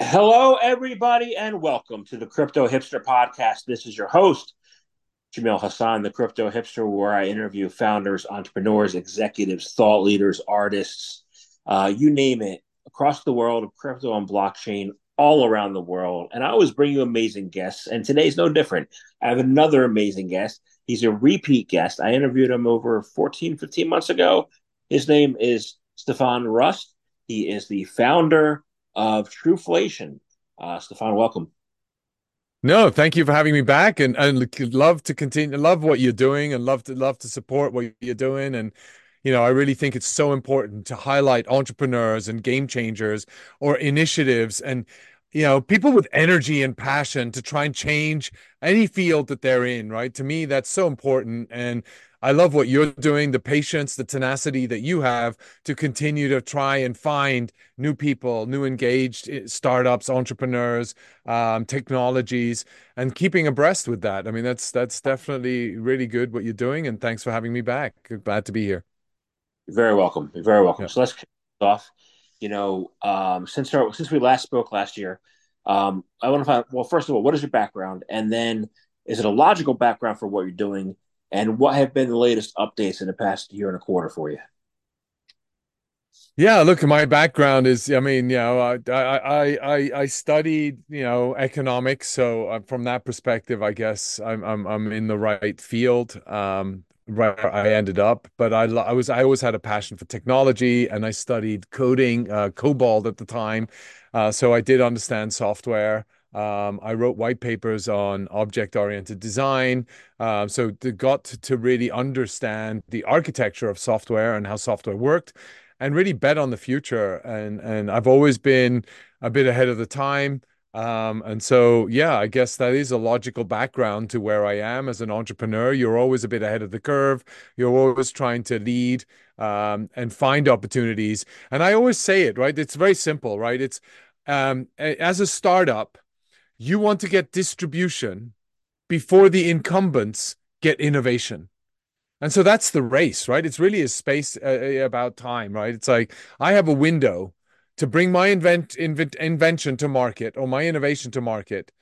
Hello, everybody, and welcome to the Crypto Hipster Podcast. This is your host, Jamil Hassan, the Crypto Hipster, where I interview founders, entrepreneurs, executives, thought leaders, artists, uh, you name it, across the world of crypto and blockchain, all around the world. And I always bring you amazing guests, and today's no different. I have another amazing guest. He's a repeat guest. I interviewed him over 14, 15 months ago. His name is Stefan Rust. He is the founder of Truflation. Uh, Stefan, welcome. No, thank you for having me back, and and love to continue. Love what you're doing, and love to love to support what you're doing, and you know, I really think it's so important to highlight entrepreneurs and game changers or initiatives and you know people with energy and passion to try and change any field that they're in right to me that's so important and I love what you're doing, the patience, the tenacity that you have to continue to try and find new people, new engaged eh, startups, entrepreneurs, um, technologies, and keeping abreast with that. I mean, that's that's definitely really good what you're doing, and thanks for having me back. Glad to be here. You're very welcome. You're very welcome. Yeah. So let's kick off. You know, um, since our, since we last spoke last year, um, I want to find well, first of all, what is your background, and then is it a logical background for what you're doing? And what have been the latest updates in the past year and a quarter for you? Yeah, look, my background is, I mean, you know, I I I I studied, you know, economics, so uh, from that perspective, I guess I'm I'm I'm in the right field. Um, where I ended up, but I I was I always had a passion for technology, and I studied coding, uh, COBOL at the time, uh, so I did understand software. Um, I wrote white papers on object oriented design. Um, so got to really understand the architecture of software and how software worked and really bet on the future. And, and I've always been a bit ahead of the time. Um, and so, yeah, I guess that is a logical background to where I am as an entrepreneur. You're always a bit ahead of the curve. You're always trying to lead um, and find opportunities. And I always say it, right? It's very simple, right? It's um, as a startup, you want to get distribution before the incumbents get innovation. And so that's the race, right? It's really a space uh, uh, about time, right? It's like I have a window to bring my invent, invent invention to market or my innovation to market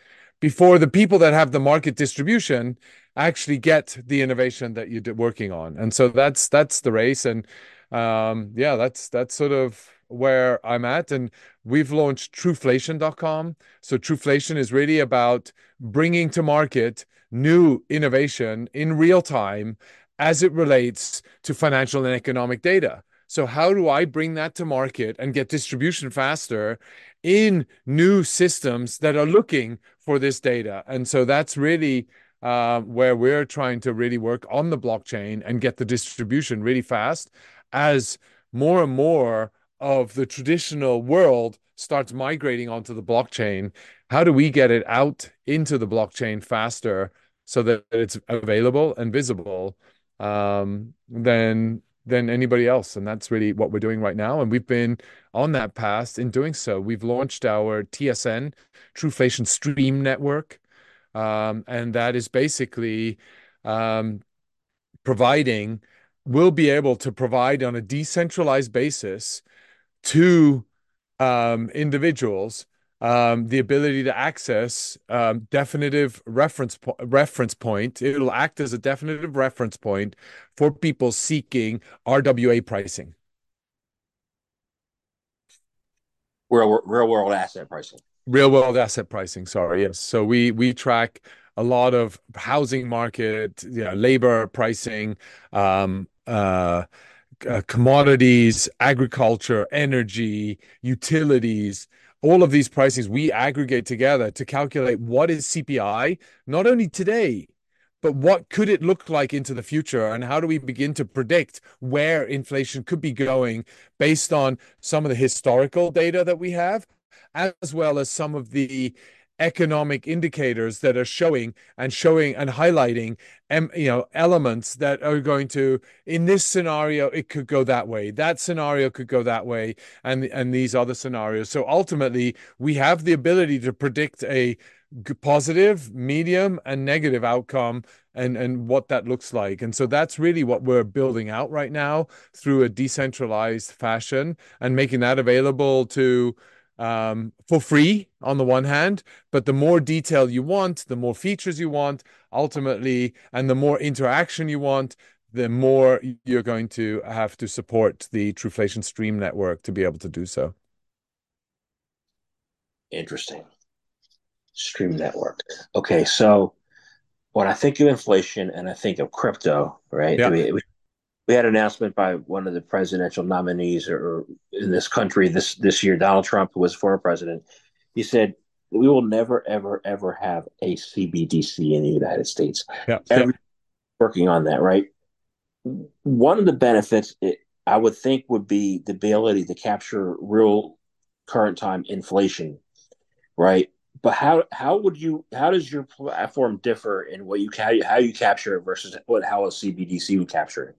before the people that have the market distribution actually get the innovation that you're working on. And so that's that's the race and um yeah, that's that's sort of where I'm at. And we've launched truflation.com. So Truflation is really about bringing to market new innovation in real time as it relates to financial and economic data. So how do I bring that to market and get distribution faster in new systems that are looking for this data? And so that's really uh, where we're trying to really work on the blockchain and get the distribution really fast as more and more of the traditional world starts migrating onto the blockchain, how do we get it out into the blockchain faster so that it's available and visible um, than than anybody else? And that's really what we're doing right now. And we've been on that path in doing so. We've launched our TSN, Truflation Stream Network, um, and that is basically um, providing. We'll be able to provide on a decentralized basis to um, individuals um, the ability to access um, definitive reference po- reference point. It'll act as a definitive reference point for people seeking RWA pricing. Real, real world asset pricing. Real world asset pricing. Sorry, yes. So we we track a lot of housing market, you know, labor pricing, um, uh, uh, commodities, agriculture, energy, utilities, all of these pricings we aggregate together to calculate what is CPI, not only today, but what could it look like into the future? And how do we begin to predict where inflation could be going based on some of the historical data that we have as well as some of the economic indicators that are showing and showing and highlighting um, you know elements that are going to in this scenario it could go that way that scenario could go that way and and these other scenarios. So ultimately we have the ability to predict a positive medium and negative outcome and and what that looks like. And so that's really what we're building out right now through a decentralized fashion and making that available to um, for free on the one hand, but the more detail you want, the more features you want, ultimately, and the more interaction you want, the more you're going to have to support the Truflation Stream network to be able to do so. Interesting. Stream network. Okay, so when I think of inflation and I think of crypto, right? Yeah. We, we had an announcement by one of the presidential nominees or in this country this this year, Donald Trump, who was former president. He said, "We will never, ever, ever have a CBDC in the United States." Yeah. Every, working on that, right? One of the benefits it, I would think would be the ability to capture real current time inflation, right? But how how would you how does your platform differ in what you how you capture it versus what how a CBDC would capture it?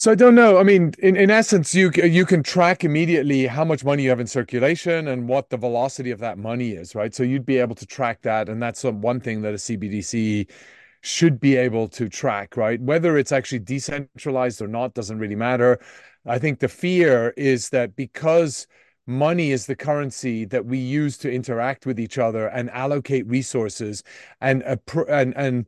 So I don't know. I mean, in, in essence, you you can track immediately how much money you have in circulation and what the velocity of that money is, right? So you'd be able to track that, and that's one thing that a CBDC should be able to track, right? Whether it's actually decentralized or not doesn't really matter. I think the fear is that because money is the currency that we use to interact with each other and allocate resources and and and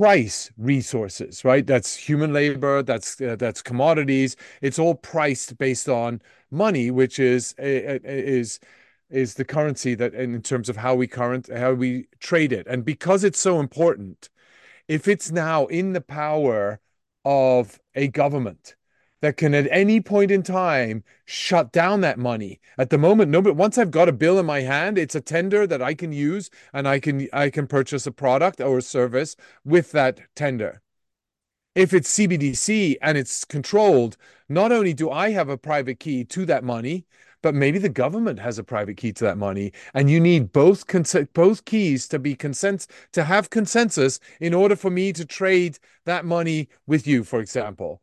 price resources, right? That's human labor, that's uh, that's commodities. It's all priced based on money, which is uh, uh, uh, is is the currency that in terms of how we current how we trade it. And because it's so important, if it's now in the power of a government that can at any point in time shut down that money. At the moment, no, but once I've got a bill in my hand, it's a tender that I can use and I can I can purchase a product or a service with that tender. If it's CBDC and it's controlled, not only do I have a private key to that money, but maybe the government has a private key to that money and you need both cons- both keys to be consent to have consensus in order for me to trade that money with you for example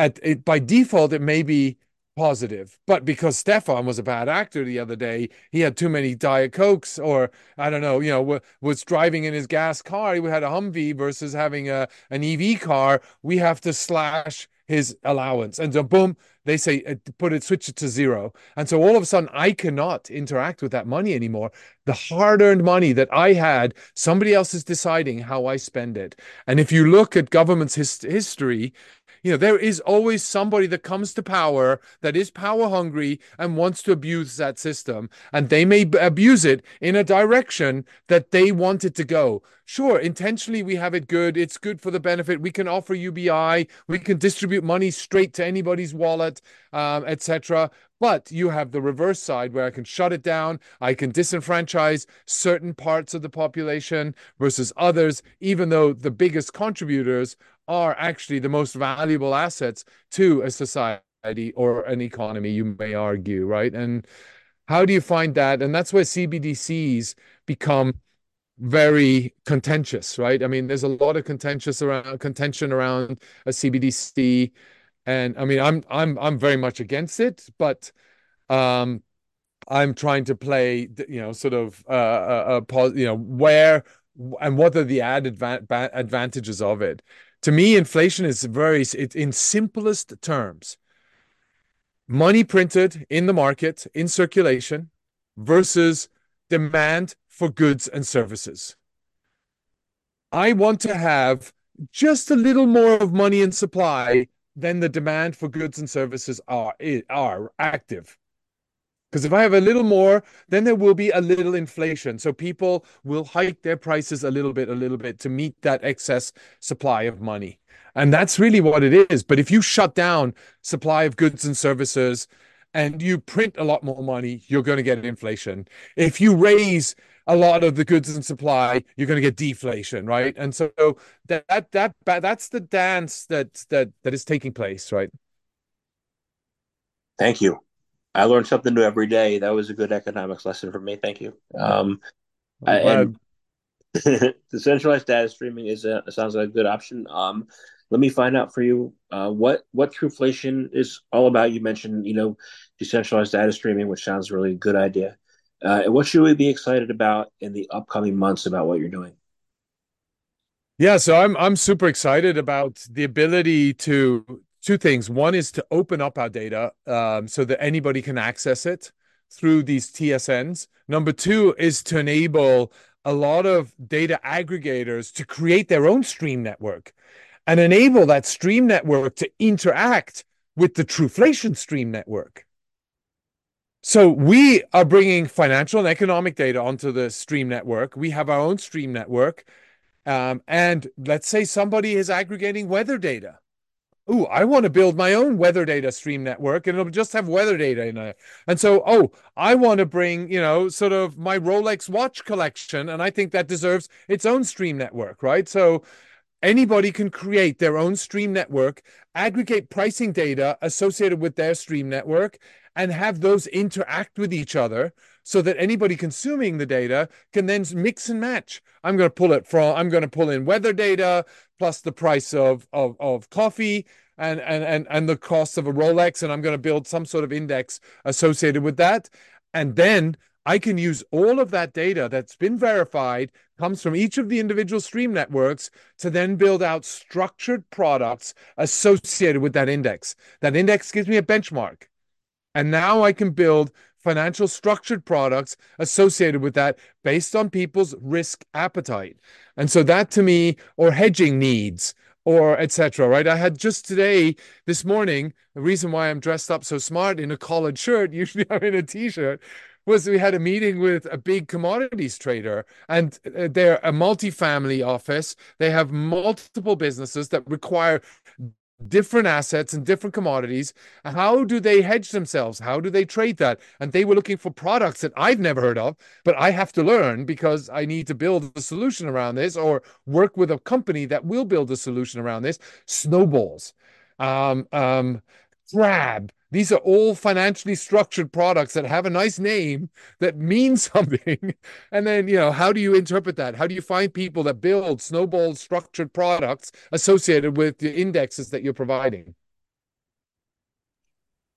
at it by default it may be positive. But because Stefan was a bad actor the other day, he had too many Diet Cokes, or I don't know, you know, was driving in his gas car. He had a Humvee versus having a an EV car. We have to slash his allowance, and so boom, they say uh, put it, switch it to zero, and so all of a sudden I cannot interact with that money anymore. The hard-earned money that I had, somebody else is deciding how I spend it. And if you look at government's his- history, you know, there is always somebody that comes to power that is power hungry and wants to abuse that system. And they may b- abuse it in a direction that they want it to go. Sure, intentionally we have it good. It's good for the benefit. We can offer UBI. We can distribute money straight to anybody's wallet, um, etc. But you have the reverse side where I can shut it down. I can disenfranchise certain parts of the population versus others, even though the biggest contributors are actually the most valuable assets to a society or an economy, you may argue, right? And how do you find that? And that's where CBDCs become very contentious, right? I mean, there's a lot of contentious around contention around a CBDC, and I mean, I'm I'm I'm very much against it, but um, I'm trying to play, you know, sort of uh, uh, uh you know, where and what are the added advantages of it? To me, inflation is very, it, in simplest terms, money printed in the market, in circulation, versus demand for goods and services. I want to have just a little more of money in supply than the demand for goods and services are, are active. Because if I have a little more, then there will be a little inflation. So people will hike their prices a little bit, a little bit to meet that excess supply of money. And that's really what it is. But if you shut down supply of goods and services and you print a lot more money, you're going to get inflation. If you raise a lot of the goods and supply, you're going to get deflation, right? And so that that that that's the dance that that that is taking place, right? Thank you. I learned something new every day. That was a good economics lesson for me. Thank you. Um, I, and the centralized data streaming is a sounds like a good option. Um, let me find out for you uh, what what Truflation is all about. You mentioned you know decentralized data streaming, which sounds really a good idea. Uh, what should we be excited about in the upcoming months about what you're doing? Yeah, so I'm I'm super excited about the ability to two things. One is to open up our data um, so that anybody can access it. through these TSNs. Number two is to enable a lot of data aggregators to create their own stream network and enable that stream network to interact with the Truflation stream network. So we are bringing financial and economic data onto the stream network. We have our own stream network. Um, and let's say somebody is aggregating weather data. Ooh, I want to build my own weather data stream network and it'll just have weather data in it. And so, oh, I want to bring, you know, sort of my Rolex watch collection. And I think that deserves its own stream network, right? So anybody can create their own stream network, aggregate pricing data associated with their stream network, and have those interact with each other so that anybody consuming the data can then mix and match. I'm going to pull it from, I'm going to pull in weather data plus the price of, of, of coffee and, and, and, and the cost of a Rolex. And I'm going to build some sort of index associated with that. And then I can use all of that data that's been verified, comes from each of the individual stream networks to then build out structured products associated with that index. That index gives me a benchmark. And now I can build financial structured products associated with that based on people's risk appetite. And so that to me, or hedging needs, or etc. Right? I had just today, this morning, the reason why I'm dressed up so smart in a collared shirt, usually I'm in a t-shirt, was we had a meeting with a big commodities trader and uh, they're a multi-family office they have multiple businesses that require different assets and different commodities. How do they hedge themselves? How do they trade that? And they were looking for products that I've never heard of, but I have to learn because I need to build a solution around this or work with a company that will build a solution around this. Snowballs, um, um, crab, these are all financially structured products that have a nice name that means something. and then, you know, how do you interpret that? How do you find people that build snowball structured products associated with the indexes that you're providing?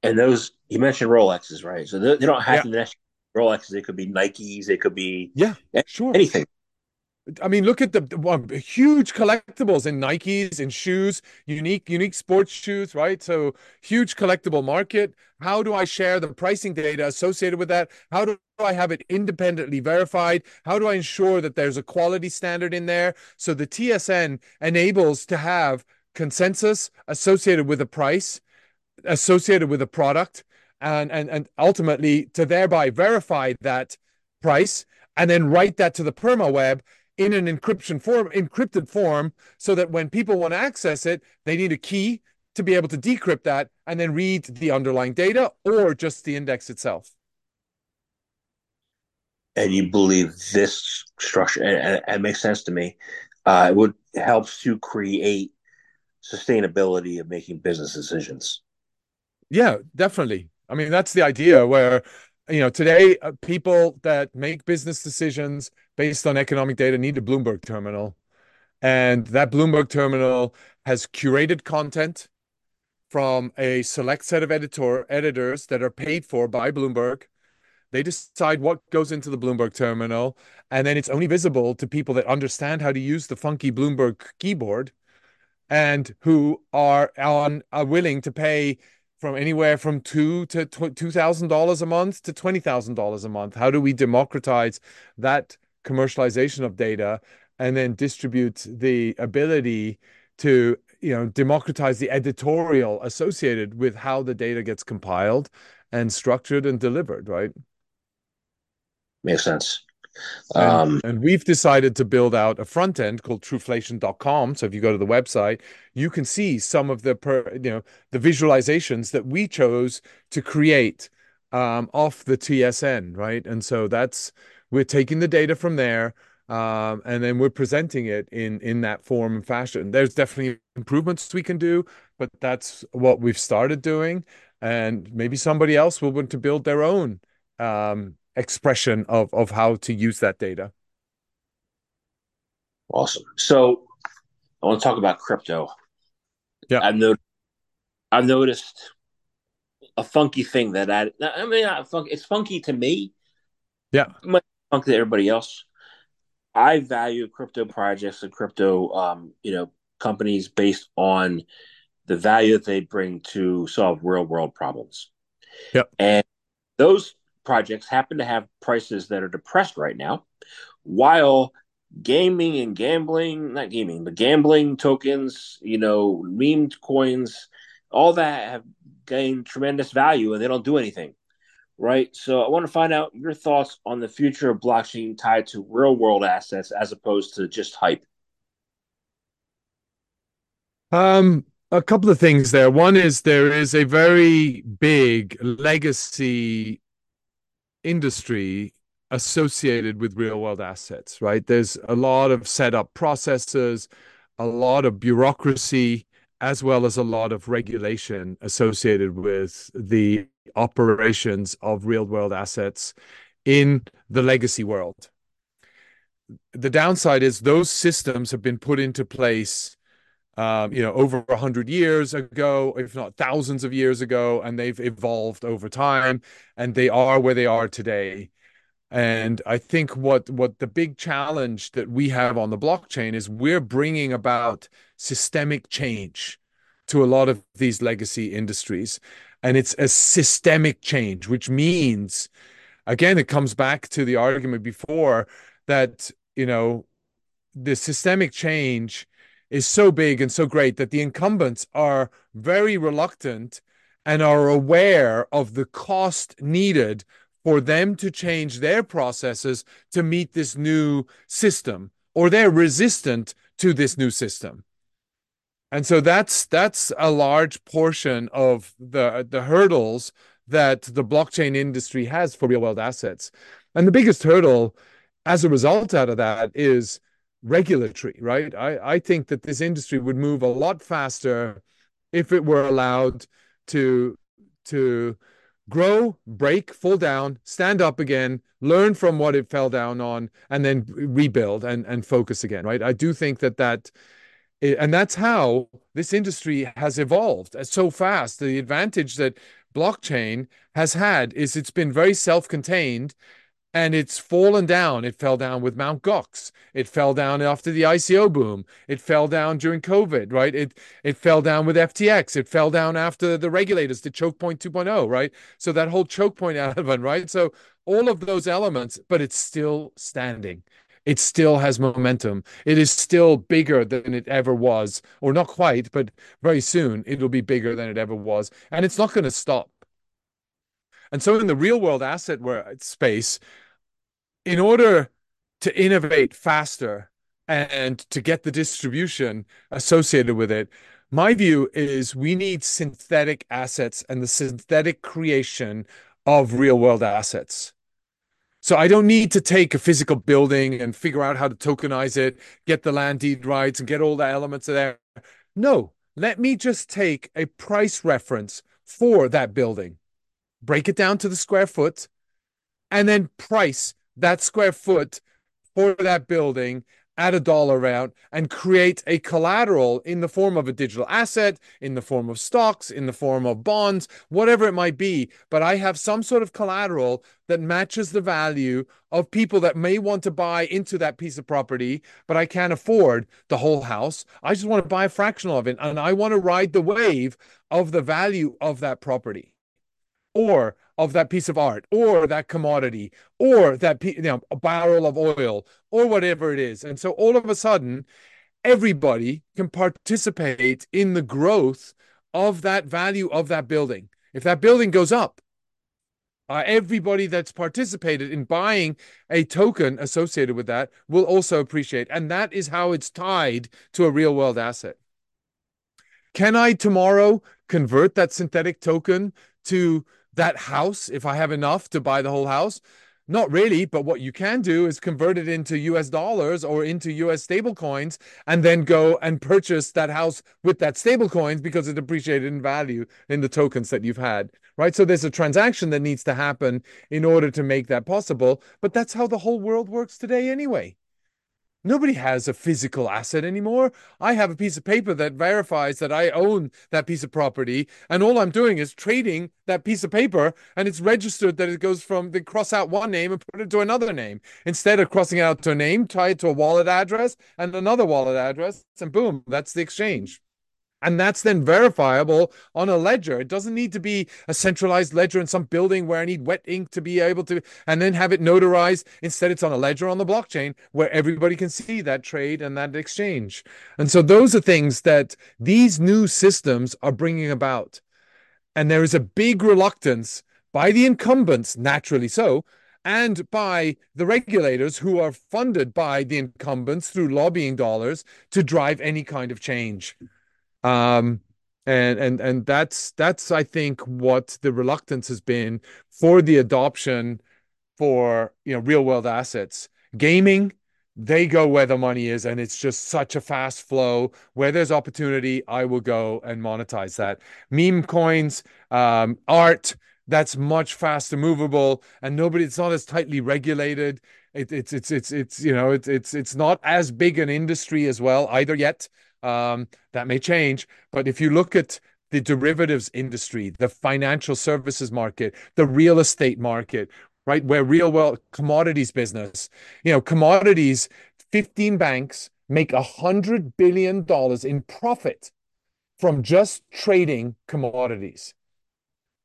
And those, you mentioned Rolexes, right? So they, they don't have yeah. to be Rolexes. They could be Nikes. They could be yeah, sure, anything. I mean, look at the, huge collectibles in Nikes, in shoes, unique, unique sports shoes, right? So huge collectible market. How do I share the pricing data associated with that? How do I have it independently verified? How do I ensure that there's a quality standard in there? So the TSN enables to have consensus associated with a price, associated with a product, and and and ultimately to thereby verify that price and then write that to the perma web in an encryption form, encrypted form, so that when people want to access it, they need a key to be able to decrypt that and then read the underlying data or just the index itself. And you believe this structure, and, and it makes sense to me, uh, it would helps to create sustainability of making business decisions. Yeah, definitely. I mean, that's the idea where you know today uh, people that make business decisions based on economic data need a bloomberg terminal and that bloomberg terminal has curated content from a select set of editor editors that are paid for by bloomberg they decide what goes into the bloomberg terminal and then it's only visible to people that understand how to use the funky bloomberg keyboard and who are on are willing to pay from anywhere from two to two thousand dollars a month to twenty thousand dollars a month. How do we democratize that commercialization of data and then distribute the ability to you know democratize the editorial associated with how the data gets compiled and structured and delivered? Right. Makes sense. Um, and, and, we've decided to build out a front end called truflation.com. So if you go to the website, you can see some of the per, you know the visualizations that we chose to create um, off the TSN, right? And so that's we're taking the data from there. Um, and then we're presenting it in in that form and fashion. There's definitely improvements we can do, but that's what we've started doing. And maybe somebody else will want to build their own um, expression of of how to use that data. Awesome. So I want to talk about crypto. Yeah, I've noticed. I've noticed a funky thing that I. I mean, funky. It's funky to me. Yeah, it funky to everybody else. I value crypto projects and crypto, um, you know, companies based on the value that they bring to solve real world problems. Yeah, and those projects happen to have prices that are depressed right now, while gaming and gambling, not gaming, but gambling tokens, you know, memed coins, all that have gained tremendous value and they don't do anything. Right. So I want to find out your thoughts on the future of blockchain tied to real world assets as opposed to just hype. Um, a couple of things there. One is there is a very big legacy industry associated with real world assets, right? There's a lot of setup processes, a lot of bureaucracy, as well as a lot of regulation associated with the operations of real world assets in the legacy world. The downside is those systems have been put into place um, you know, over a hundred years ago, if not thousands of years ago, and they've evolved over time, and they are where they are today. And I think what what the big challenge that we have on the blockchain is we're bringing about systemic change to a lot of these legacy industries, and it's a systemic change, which means, again, it comes back to the argument before that you know the systemic change is so big and so great that the incumbents are very reluctant and are aware of the cost needed for them to change their processes to meet this new system or they're resistant to this new system and so that's that's a large portion of the the hurdles that the blockchain industry has for real world assets and the biggest hurdle as a result out of that is regulatory, right? I, I think that this industry would move a lot faster if it were allowed to to grow, break, fall down, stand up again, learn from what it fell down on, and then rebuild and and focus again, right? I do think that that and that's how this industry has evolved so fast. The advantage that blockchain has had is it's been very self-contained and it's fallen down. It fell down with Mount Gox. It fell down after the ICO boom. It fell down during COVID, right? It it fell down with FTX. It fell down after the regulators the choke point 2.0, right? So that whole choke point element, right? So all of those elements, but it's still standing. It still has momentum. It is still bigger than it ever was, or not quite, but very soon it'll be bigger than it ever was, and it's not going to stop. And so in the real world asset space, in order to innovate faster and to get the distribution associated with it, my view is we need synthetic assets and the synthetic creation of real world assets. So I don't need to take a physical building and figure out how to tokenize it, get the land deed rights and get all the elements of there. No, let me just take a price reference for that building, break it down to the square foot, and then price that square foot for that building at a dollar amount and create a collateral in the form of a digital asset, in the form of stocks, in the form of bonds, whatever it might be. But I have some sort of collateral that matches the value of people that may want to buy into that piece of property, but I can't afford the whole house. I just want to buy a fractional of it and I want to ride the wave of the value of that property. Or of that piece of art or that commodity or that you know a barrel of oil or whatever it is. And so all of a sudden everybody can participate in the growth of that value of that building. If that building goes up uh, everybody that's participated in buying a token associated with that will also appreciate. And that is how it's tied to a real world asset. Can i tomorrow convert that synthetic token to that house if I have enough to buy the whole house? Not really, but what you can do is convert it into US dollars or into US stable coins and then go and purchase that house with that stable coins because it appreciated in value in the tokens that you've had, right? So there's a transaction that needs to happen in order to make that possible, but that's how the whole world works today anyway. Nobody has a physical asset anymore. I have a piece of paper that verifies that I own that piece of property, and all I'm doing is trading that piece of paper, and it's registered that it goes from the cross out one name and put it to another name. Instead of crossing it out to a name, tie it to a wallet address and another wallet address, and boom, that's the exchange. And that's then verifiable on a ledger. It doesn't need to be a centralized ledger in some building where I need wet ink to be able to, and then have it notarized. Instead, it's on a ledger on the blockchain where everybody can see that trade and that exchange. And so those are things that these new systems are bringing about. And there is a big reluctance by the incumbents, naturally so, and by the regulators who are funded by the incumbents through lobbying dollars to drive any kind of change. Um, and and and that's that's I think what the reluctance has been for the adoption for you know real world assets. Gaming, they go where the money is, and it's just such a fast flow. Where there's opportunity, I will go and monetize that. Meme coins, um, art, that's much faster movable and nobody it's not as tightly regulated it, it's it's it's it's you know it's it's it's not as big an industry as well either yet um, that may change but if you look at the derivatives industry the financial services market the real estate market right where real world commodities business you know commodities 15 banks make a hundred billion dollars in profit from just trading commodities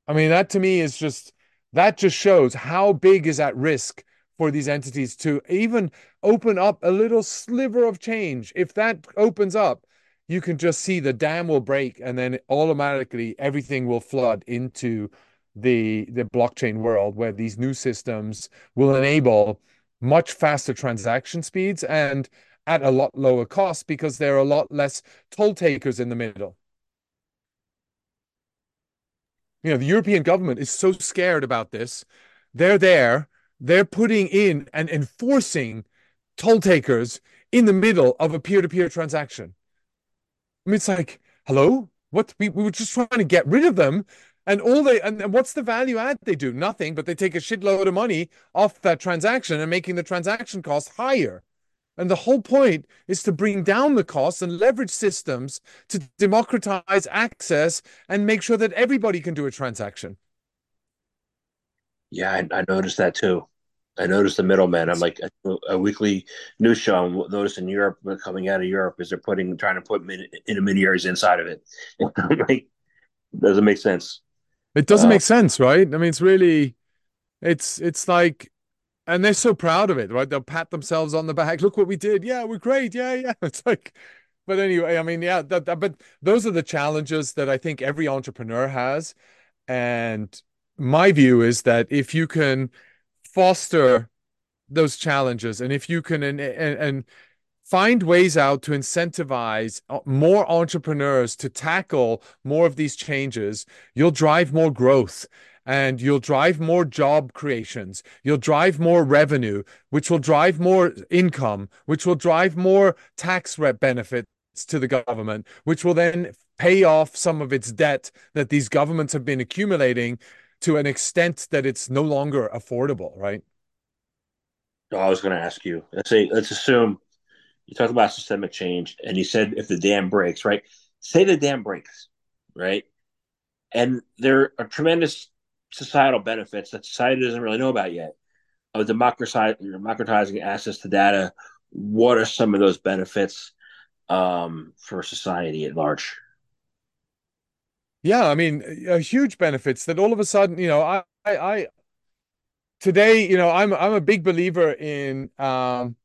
I mean, that to me is just that just shows how big is at risk for these entities to even open up a little sliver of change. If that opens up, you can just see the dam will break and then automatically everything will flood into the the blockchain world where these new systems will enable much faster transaction speeds and at a lot lower cost because there are a lot less toll takers in the middle. You know, the European government is so scared about this. They're there, they're putting in and enforcing toll takers in the middle of a peer-to-peer transaction. I mean, it's like, hello? What we, we were just trying to get rid of them. And all they and, and what's the value add they do? Nothing, but they take a shitload of money off that transaction and making the transaction cost higher. And the whole point is to bring down the costs and leverage systems to democratize access and make sure that everybody can do a transaction. Yeah, I, I noticed that too. I noticed the middleman. I'm like a, a, weekly news show. I'm noticing Europe coming out of Europe is they're putting trying to put min, intermediaries inside of it. like, doesn't make sense. It doesn't uh, make sense, right? I mean, it's really, it's it's like and they're so proud of it, right? They'll pat themselves on the back. Look what we did. Yeah, we're great. Yeah, yeah. It's like, but anyway, I mean, yeah. That, that, but those are the challenges that I think every entrepreneur has, and my view is that if you can foster those challenges, and if you can and and, and find ways out to incentivize uh, more entrepreneurs to tackle more of these changes, you'll drive more growth and you'll drive more job creations. You'll drive more revenue, which will drive more income, which will drive more tax rep benefits to the government, which will then pay off some of its debt that these governments have been accumulating to an extent that it's no longer affordable, right? I was going to ask you. Let's say, let's assume you talk about systemic change, and you said if the dam breaks, right? Say the dam breaks, right? And there are tremendous societal benefits that society doesn't really know about yet of democratizing access to data. What are some of those benefits um, for society at large? Yeah, I mean, a huge benefits that all of a sudden, you know, I, I, I today, you know, I'm I'm a big believer in um,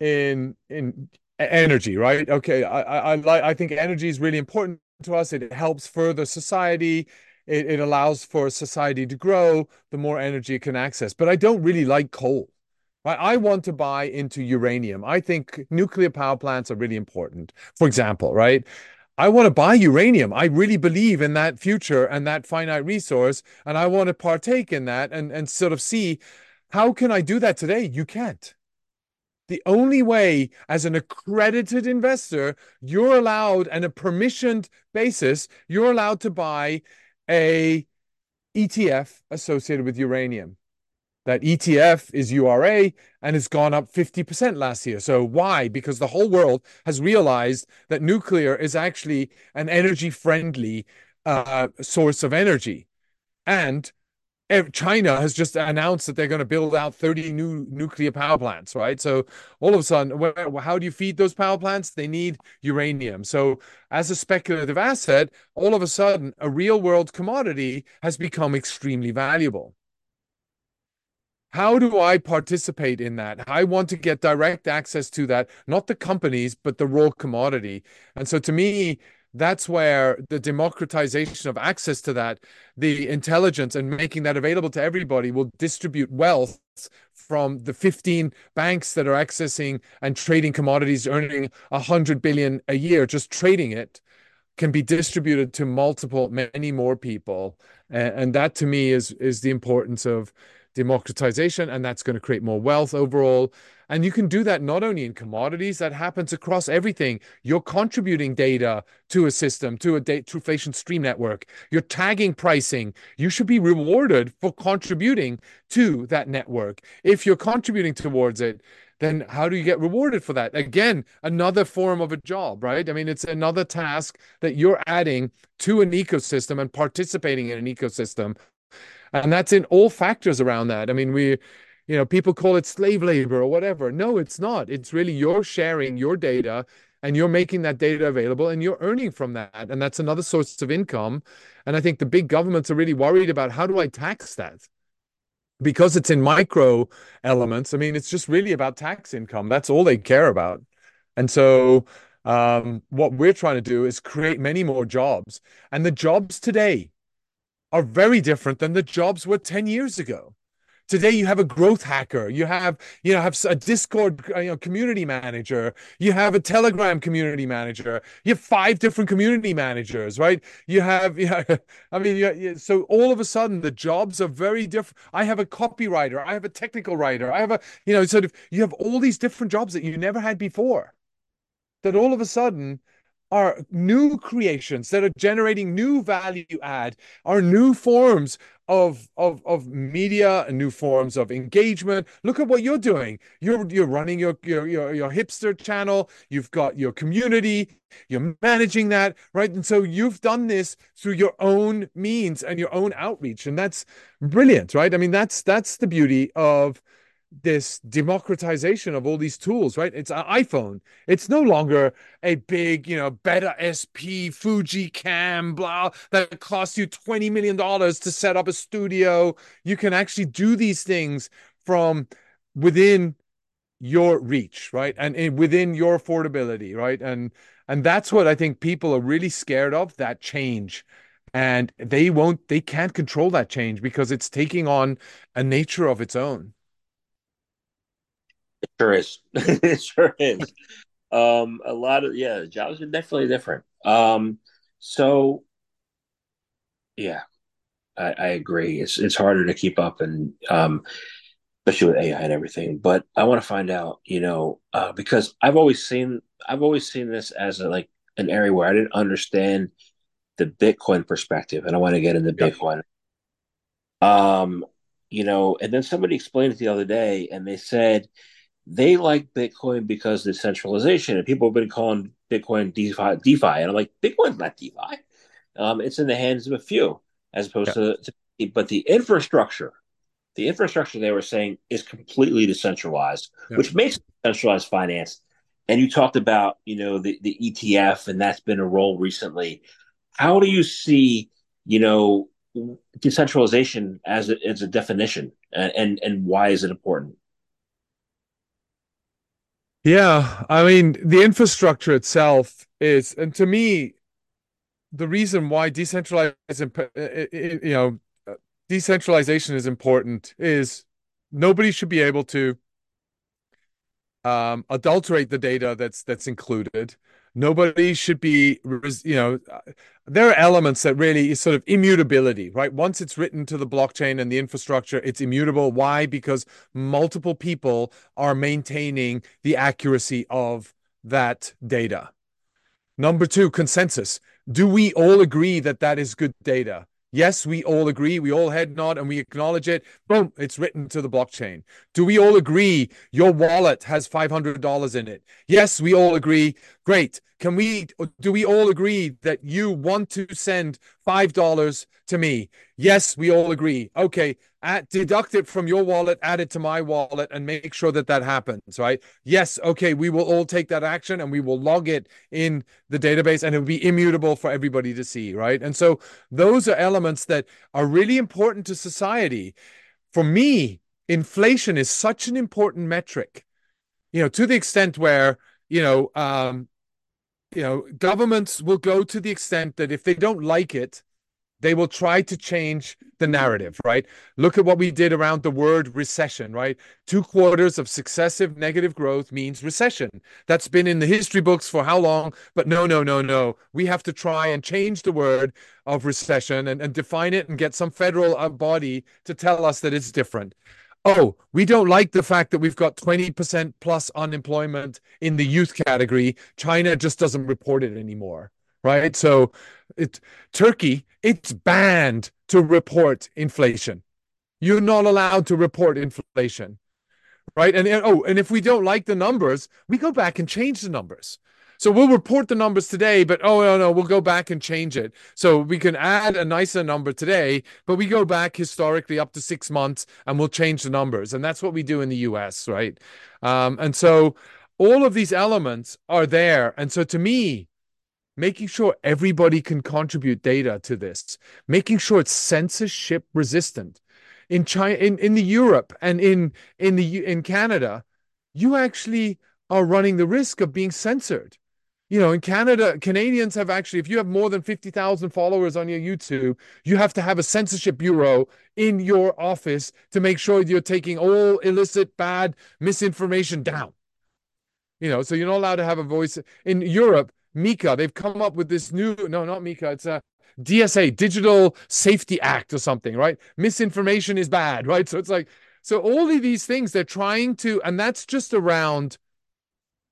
in in energy, right? Okay, I I like I think energy is really important to us. It helps further society it, it allows for society to grow, the more energy it can access. But I don't really like coal. Right? I want to buy into uranium. I think nuclear power plants are really important. For example, right? I want to buy uranium. I really believe in that future and that finite resource, and I want to partake in that and, and sort of see how can I do that today? You can't. The only way, as an accredited investor, you're allowed, and a permissioned basis, you're allowed to buy a ETF associated with uranium. That ETF is URA and it's gone up 50% last year. So why? Because the whole world has realized that nuclear is actually an energy friendly uh, source of energy. And China has just announced that they're going to build out 30 new nuclear power plants, right? So all of a sudden, how do you feed those power plants? They need uranium. So as a speculative asset, all of a sudden, a real world commodity has become extremely valuable. How do I participate in that? I want to get direct access to that, not the companies, but the raw commodity. And so to me, that's where the democratization of access to that, the intelligence and making that available to everybody will distribute wealth from the 15 banks that are accessing and trading commodities, earning 100 billion a year, just trading it can be distributed to multiple, many more people. And, and that to me is, is the importance of democratization, and that's going to create more wealth overall. And you can do that not only in commodities, that happens across everything. You're contributing data to a system, to a data Truflation stream network. You're tagging pricing. You should be rewarded for contributing to that network. If you're contributing towards it, then how do you get rewarded for that? Again, another form of a job, right? I mean, it's another task that you're adding to an ecosystem and participating in an ecosystem and that's in all factors around that. I mean, we, you know, people call it slave labor or whatever. No, it's not. It's really you're sharing your data and you're making that data available and you're earning from that. And that's another source of income. And I think the big governments are really worried about how do I tax that? Because it's in micro elements. I mean, it's just really about tax income. That's all they care about. And so um, what we're trying to do is create many more jobs. And the jobs today are very different than the jobs were 10 years ago. Today you have a growth hacker, you have you know have a Discord uh, you know, community manager, you have a Telegram community manager, you have five different community managers, right? You have yeah, I mean you, so all of a sudden the jobs are very different. I have a copywriter, I have a technical writer, I have a you know sort of you have all these different jobs that you never had before. That all of a sudden are new creations that are generating new value add, are new forms of of of media and new forms of engagement. Look at what you're doing. You're you're running your your your, your hipster channel. You've got your community. You're managing that, right? And so you've done this through your own means and your own outreach, and that's brilliant, right? I mean, that's that's the beauty of this democratization of all these tools, right? It's an iPhone. It's no longer a big, you know, Beta SP, Fuji Cam, blah, that costs you $20 million to set up a studio. You can actually do these things from within your reach, right? And within your affordability, right? And and that's what I think people are really scared of, that change. And they won't, they can't control that change because it's taking on a nature of its own. It sure is. it sure is. Um, a lot of yeah, jobs are definitely different. Um, so yeah, I, I agree. It's it's harder to keep up and um, especially with AI and everything. But I want to find out, you know, uh, because I've always seen I've always seen this as a, like an area where I didn't understand the Bitcoin perspective, and I want to get into. Bitcoin. Um, you know, and then somebody explained it the other day, and they said they like Bitcoin because of the centralization, and people have been calling Bitcoin DeFi. DeFi, and I'm like, Bitcoin's not DeFi. Um, it's in the hands of a few, as opposed yeah. to, to, but the infrastructure, the infrastructure they were saying is completely decentralized, yeah. which makes centralized finance. And you talked about, you know, the the ETF, and that's been a role recently. How do you see, you know, decentralization as a, as a definition, and, and and why is it important? Yeah, I mean, the infrastructure itself is, and to me, the reason why decentralized, uh, uh, uh, you know, decentralization is important is nobody should be able to um, adulterate the data that's that's included. Nobody should be, you know, uh, there are elements that really is sort of immutability, right? Once it's written to the blockchain and the infrastructure, it's immutable. Why? Because multiple people are maintaining the accuracy of that data. Number two, consensus. Do we all agree that that is good data? Yes, we all agree. We all head nod and we acknowledge it. Boom, it's written to the blockchain. Do we all agree your wallet has $500 in it? Yes, we all agree. Great. can we do we all agree that you want to send five dollars to me? Yes we all agree. Okay at, deduct it from your wallet add it to my wallet and make sure that that happens right? Yes okay we will all take that action and we will log it in the database and it will be immutable for everybody to see right? And so those are elements that are really important to society. For me inflation is such an important metric you know to the extent where you know um you know governments will go to the extent that if they don't like it they will try to change the narrative right? Look at what we did around the word recession right? Two quarters of successive negative growth means recession. That's been in the history books for how long? But no no no no. We have to try and change the word of recession and, and define it and get some federal uh, body to tell us that it's different oh, we don't like the fact that we've got 20% plus unemployment in the youth category. China just doesn't report it anymore, right? So it, Turkey, it's banned to report inflation. You're not allowed to report inflation, right? And, and oh, and if we don't like the numbers, we go back and change the numbers. So we'll report the numbers today, but oh no, no, we'll go back and change it. So we can add a nicer number today, but we go back historically up to six months and we'll change the numbers. And that's what we do in the US, right? Um, and so all of these elements are there. And so to me, making sure everybody can contribute data to this, making sure it's censorship resistant. In China, in, in the Europe and in in the in Canada, you actually are running the risk of being censored you know, in Canada, Canadians have actually, if you have more than 50,000 followers on your YouTube, you have to have a censorship bureau in your office to make sure you're taking all illicit, bad misinformation down. You know, so you're not allowed to have a voice. In Europe, MiCA, they've come up with this new, no, not MiCA, it's a DSA, Digital Safety Act or something, right? Misinformation is bad, right? So it's like, so all of these things they're trying to, and that's just around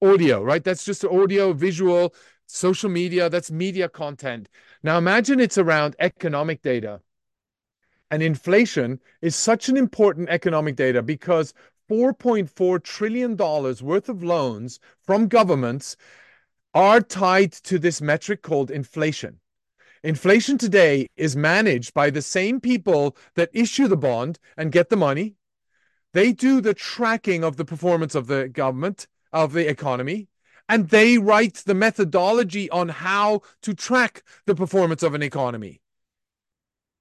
audio, right? That's just audio, visual, social media, that's media content. Now imagine it's around economic data. And inflation is such an important economic data because $4.4 trillion worth of loans from governments are tied to this metric called inflation. Inflation today is managed by the same people that issue the bond and get the money. They do the tracking of the performance of the government of the economy and they write the methodology on how to track the performance of an economy.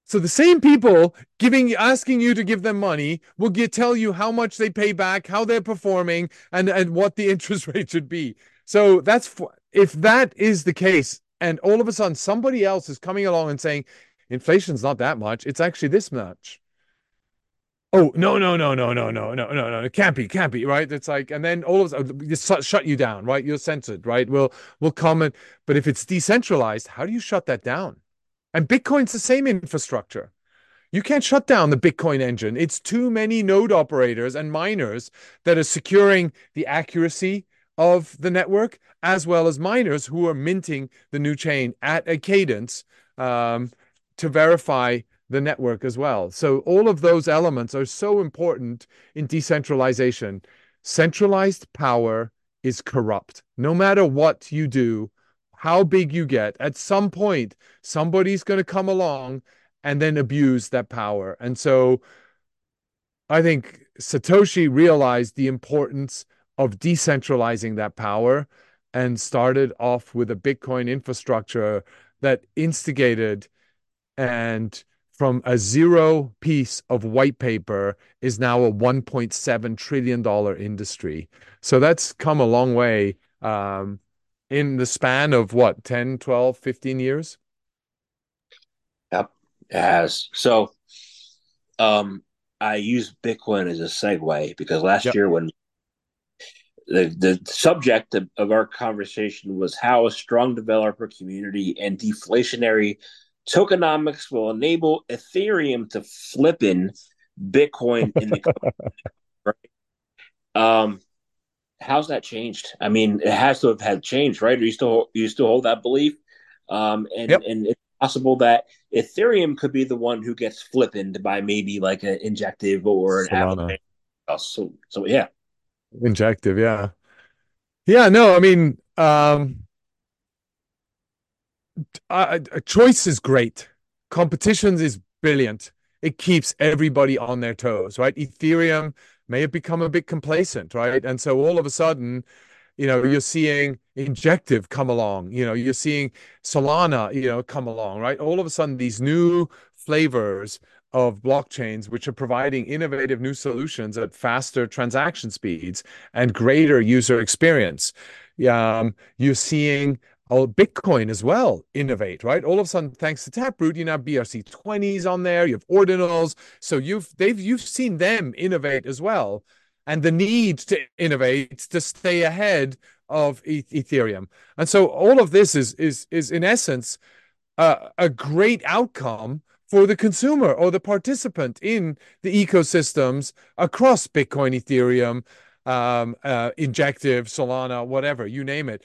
So the same people giving asking you to give them money will get tell you how much they pay back, how they're performing, and and what the interest rate should be. So that's if that is the case, and all of a sudden somebody else is coming along and saying inflation's not that much, it's actually this much. Oh no no no no no no no no no it can't be can't be right? It's like and then all of us just shut you down right? You're censored right? We'll we'll comment but if it's decentralized how do you shut that down? And Bitcoin's the same infrastructure. You can't shut down the Bitcoin engine. It's too many node operators and miners that are securing the accuracy of the network as well as miners who are minting the new chain at a cadence um, to verify the network as well. So all of those elements are so important in decentralization. Centralized power is corrupt. No matter what you do, how big you get, at some point, somebody's going to come along and then abuse that power. And so I think Satoshi realized the importance of decentralizing that power and started off with a Bitcoin infrastructure that instigated and from a zero piece of white paper is now a 1.7 trillion dollar industry. So that's come a long way um, in the span of what 10, 12, 15 years. Yep, it has. So um, I use Bitcoin as a segue because last yep. year when the, the subject of, of, our conversation was how a strong developer community and deflationary tokenomics will enable Ethereum to flip in Bitcoin in the right? Um, how's that changed? I mean, it has to have had changed, right? Are you still you still hold that belief? Um, and yep. and it's possible that Ethereum could be the one who gets flipped by maybe like an Injective or an Solana. So so yeah, Injective, yeah, yeah. No, I mean, um, uh, choice is great. Competitions is brilliant. It keeps everybody on their toes, right? Ethereum may have become a bit complacent, right? And so all of a sudden, you know, you're seeing Injective come along, you know, you're seeing Solana, you know, come along, right? All of a sudden, these new flavors of blockchains, which are providing innovative new solutions at faster transaction speeds and greater user experience. Um, you're seeing oh, Bitcoin as well innovate, right? All of a sudden, thanks to Taproot, you now have BRC20s on there, you have ordinals. So you've they've you've seen them innovate as well. And the need to innovate to stay ahead of Ethereum. And so all of this is is is in essence uh, a great outcome for the consumer or the participant in the ecosystems across Bitcoin, Ethereum, um, uh, Injective, Solana, whatever you name it.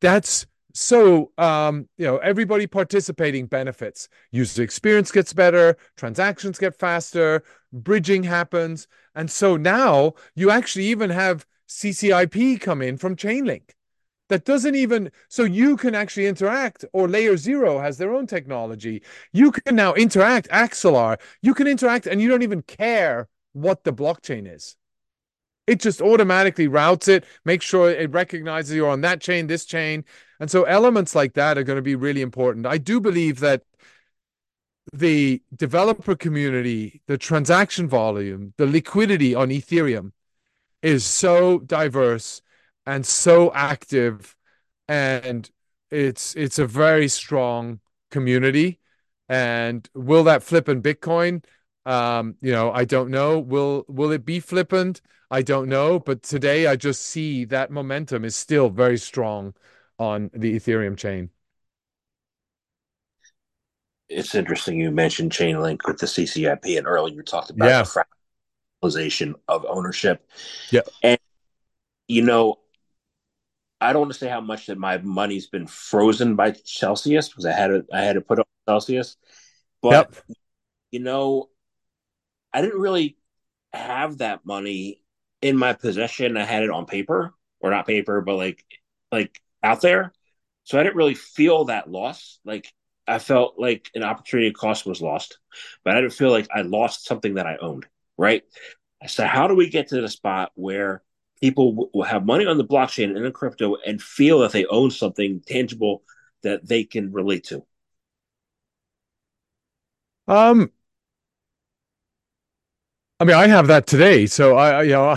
That's so um, you know everybody participating benefits. User experience gets better, transactions get faster, bridging happens, and so now you actually even have CCIP come in from Chainlink that doesn't even so you can actually interact or LayerZero has their own technology. You can now interact Axelar. You can interact and you don't even care what the blockchain is it just automatically routes it makes sure it recognizes you're on that chain this chain. And so elements like that are going to be really important. I do believe that the developer community, the transaction volume, the liquidity on Ethereum is so diverse and so active and it's it's a very strong community. And will that flip in bitcoin? Um you know i don't know. Will will it be flippant i don't know but today i just see that momentum is still very strong on the Ethereum chain. It's interesting you mentioned Chainlink with the CCIP, and earlier you talked about yeah. the fractalization of ownership. Yeah, and you know, I don't want to say how much that my money's been frozen by Celsius because I had to I had to put up Celsius, but yep. you know, I didn't really have that money in my possession. I had it on paper, or not paper, but like like out there. So I didn't really feel that loss. Like I felt like an opportunity cost was lost, but I didn't feel like I lost something that I owned. Right. So how do we get to the spot where people will have money on the blockchain and in crypto and feel that they own something tangible that they can relate to? Um, I mean, I have that today. So I, you know,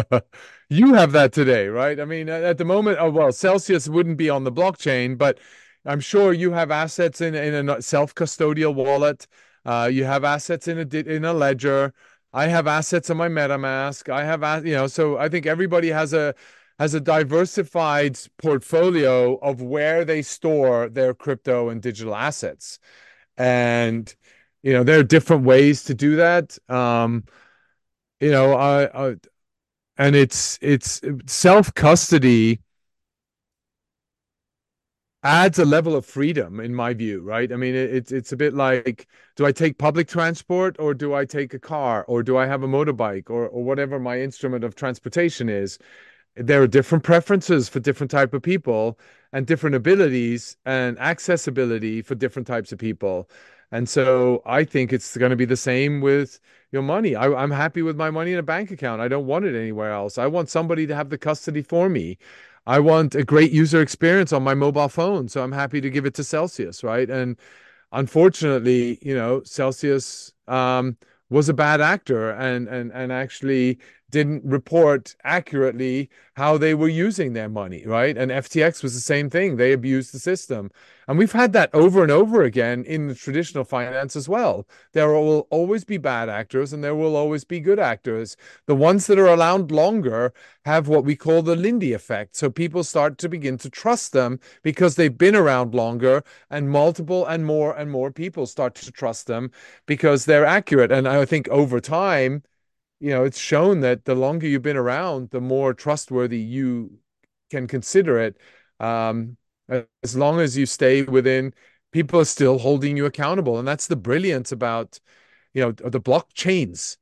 you have that today, right? I mean, at the moment, oh, well, Celsius wouldn't be on the blockchain, but I'm sure you have assets in in a self-custodial wallet. Uh, you have assets in a in a ledger. I have assets in my MetaMask. I have, you know, so I think everybody has a has a diversified portfolio of where they store their crypto and digital assets, and you know there are different ways to do that. Um, you know, I, I and it's it's self custody adds a level of freedom in my view right? I mean it's it's a bit like do i take public transport or do i take a car or do i have a motorbike or or whatever my instrument of transportation is? There are different preferences for different type of people and different abilities and accessibility for different types of people and so I think it's going to be the same with your money. I, am happy with my money in a bank account. I don't want it anywhere else. I want somebody to have the custody for me. I want a great user experience on my mobile phone. So I'm happy to give it to Celsius, right? And unfortunately, you know, Celsius um, was a bad actor and and and actually didn't report accurately how they were using their money, right? And FTX was the same thing. They abused the system. And we've had that over and over again in the traditional finance as well. There will always be bad actors and there will always be good actors. The ones that are around longer have what we call the Lindy effect. So people start to begin to trust them because they've been around longer and multiple and more and more people start to trust them because they're accurate. And I think over time, you know, it's shown that the longer you've been around, the more trustworthy you can consider it. Um, as long as you stay within people are still holding you accountable and that's the brilliance about you know the blockchains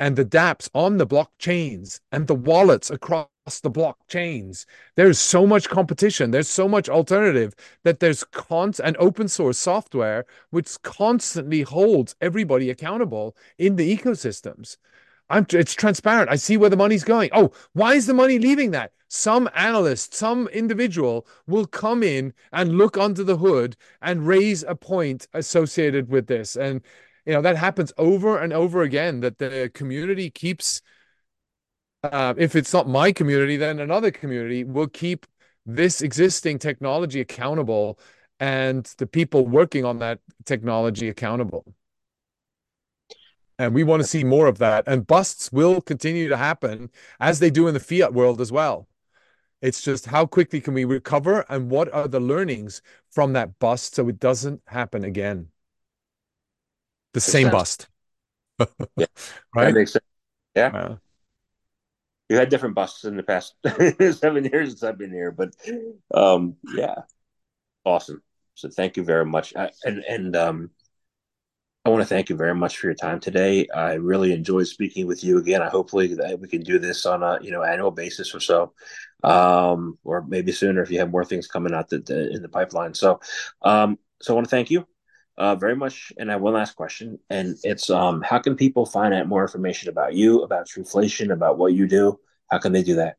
and the dapps on the blockchains and the wallets across the blockchains. There's so much competition. There's so much alternative that there's cons and open source software which constantly holds everybody accountable in the ecosystems. I'm, it's transparent. I see where the money's going. Oh, why is the money leaving that? Some analyst, some individual will come in and look under the hood and raise a point associated with this. And, you know, that happens over and over again that the community keeps uh, if it's not my community, then another community will keep this existing technology accountable and the people working on that technology accountable. And we want to see more of that. And busts will continue to happen as they do in the fiat world as well. It's just how quickly can we recover and what are the learnings from that bust so it doesn't happen again. The same sense. bust. yeah. Right? Makes. Yeah. Uh, you had different busts in the past seven years since I've been here, but um, yeah, awesome. So thank you very much, I, and and um, I want to thank you very much for your time today. I really enjoyed speaking with you again. I hopefully that we can do this on a you know annual basis or so, um, or maybe sooner if you have more things coming out that, in the pipeline. So, um, so I want to thank you uh, very much. And I have one last question, and it's um, how can people find out more information about you, about Truflation, about what you do? How can they do that?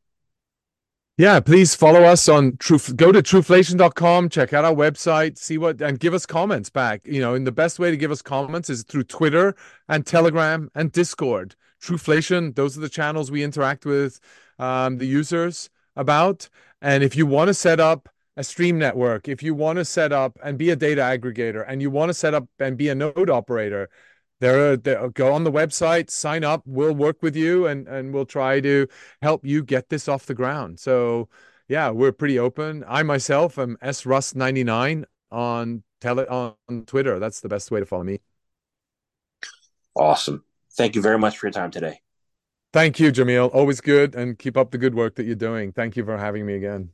Yeah, please follow us on True. Go to truflation.com, check out our website, see what, and give us comments back. You know, and the best way to give us comments is through Twitter and Telegram and Discord. Truflation, those are the channels we interact with um, the users about. And if you want to set up a stream network, if you want to set up and be a data aggregator and you want to set up and be a node operator, there, there go on the website, sign up. We'll work with you and and we'll try to help you get this off the ground. So yeah, we're pretty open. I myself am srust99 on tele on Twitter. That's the best way to follow me. Awesome. Thank you very much for your time today. Thank you, Jamil. Always good and keep up the good work that you're doing. Thank you for having me again.